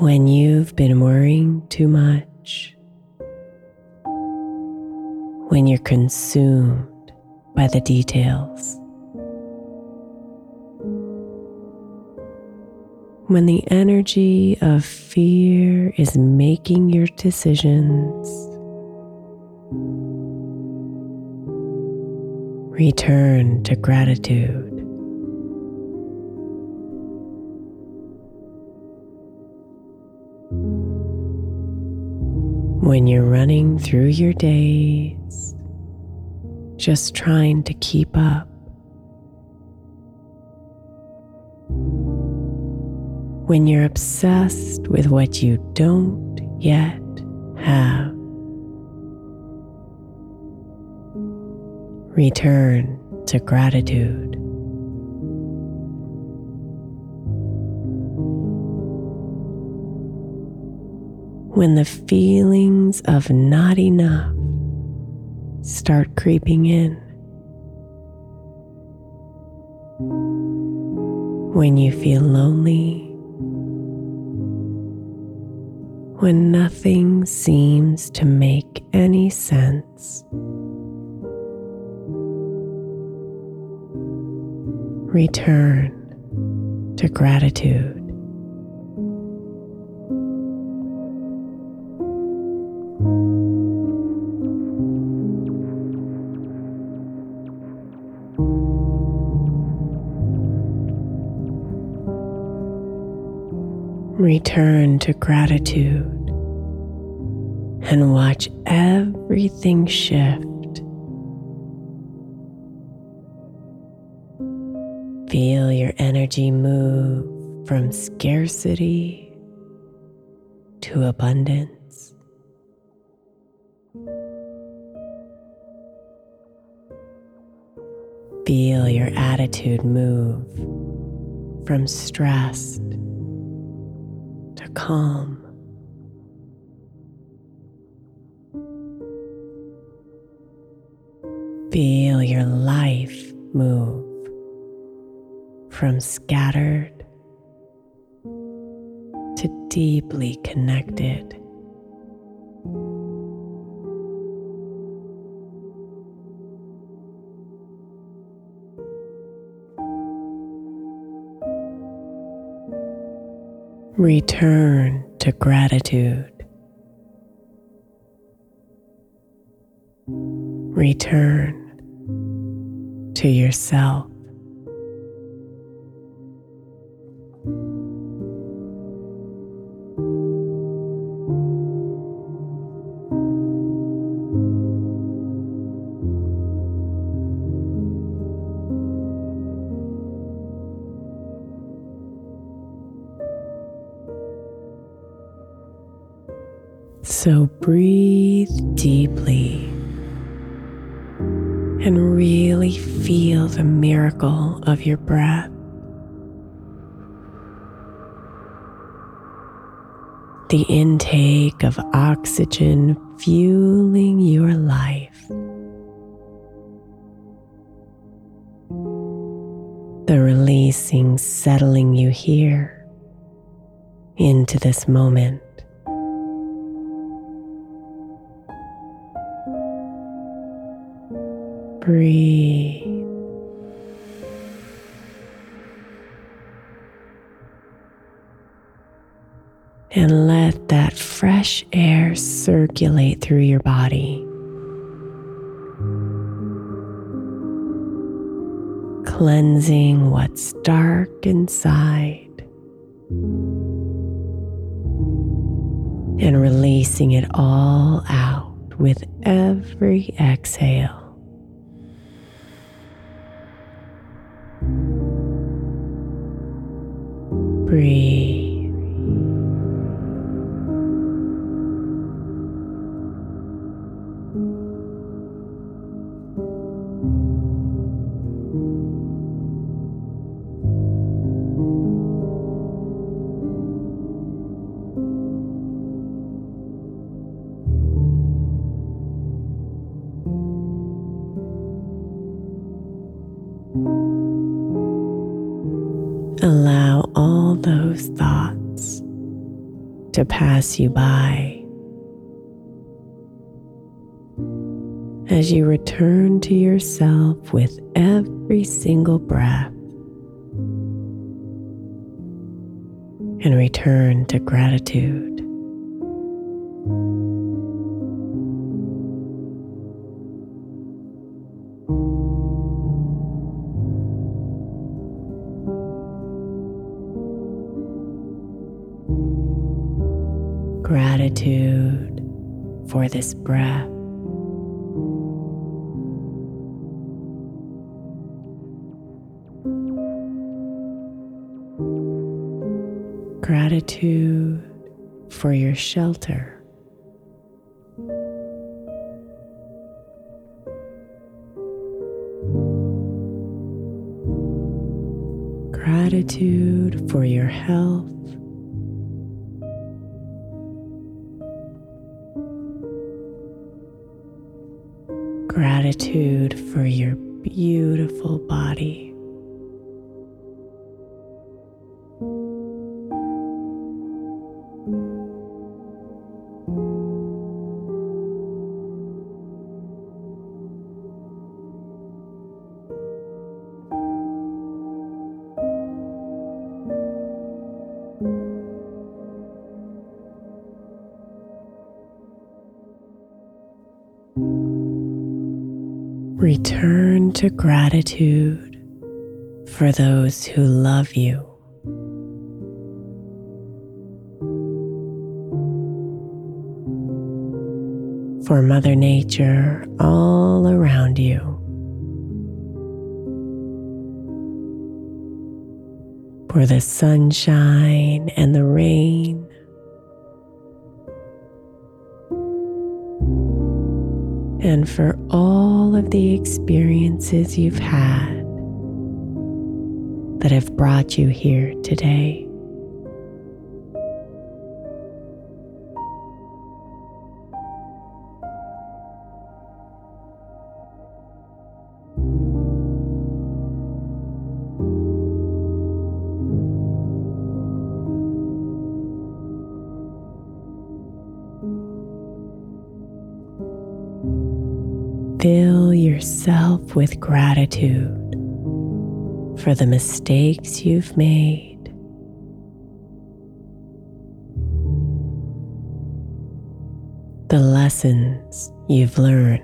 When you've been worrying too much, when you're consumed by the details, when the energy of fear is making your decisions, return to gratitude. When you're running through your days, just trying to keep up. When you're obsessed with what you don't yet have. Return to gratitude. When the feelings of not enough start creeping in. When you feel lonely. When nothing seems to make any sense. Return to gratitude. Return to gratitude and watch everything shift. Feel your energy move from scarcity to abundance. Feel your attitude move from stressed calm. Feel your life move from scattered to deeply connected. Return to gratitude. Return to yourself. So breathe deeply and really feel the miracle of your breath. The intake of oxygen fueling your life. The releasing settling you here into this moment. Breathe. And let that fresh air circulate through your body. Cleansing what's dark inside and releasing it all out with every exhale. Breathe. Allow all those thoughts to pass you by as you return to yourself with every single breath and return to gratitude. Gratitude for this breath. Gratitude for your shelter. Gratitude for your health. Gratitude for your beautiful body. Return to gratitude for those who love you. For Mother Nature all around you. For the sunshine and the rain. and for all of the experiences you've had that have brought you here today. Fill yourself with gratitude for the mistakes you've made. The lessons you've learned.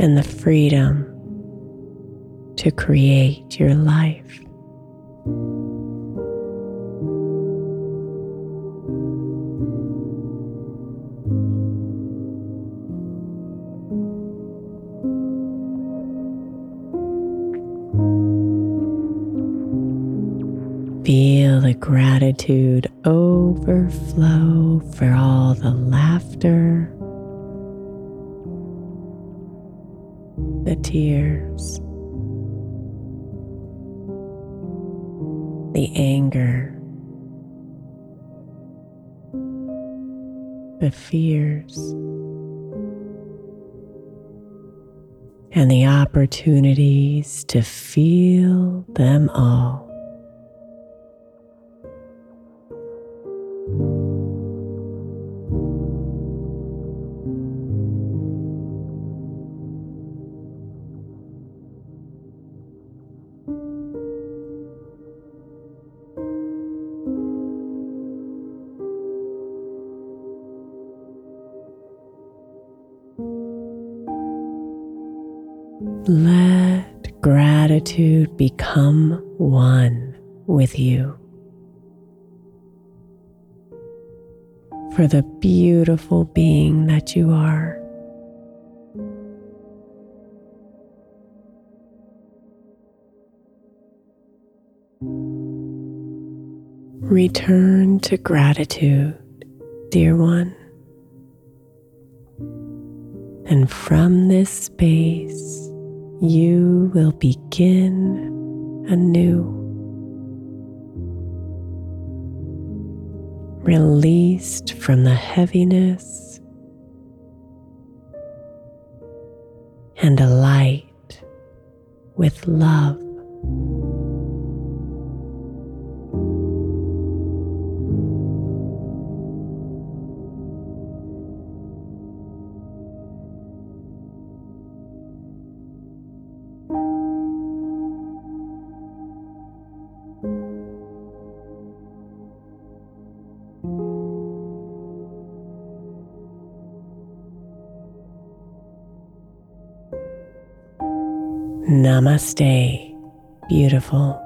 And the freedom to create your life. Feel the gratitude overflow for all the laughter, the tears, the anger, the fears, and the opportunities to feel them all. Let gratitude become one with you. For the beautiful being that you are. Return to gratitude, dear one. And from this space, you will begin anew. Released from the heaviness and alight with love. Namaste, beautiful.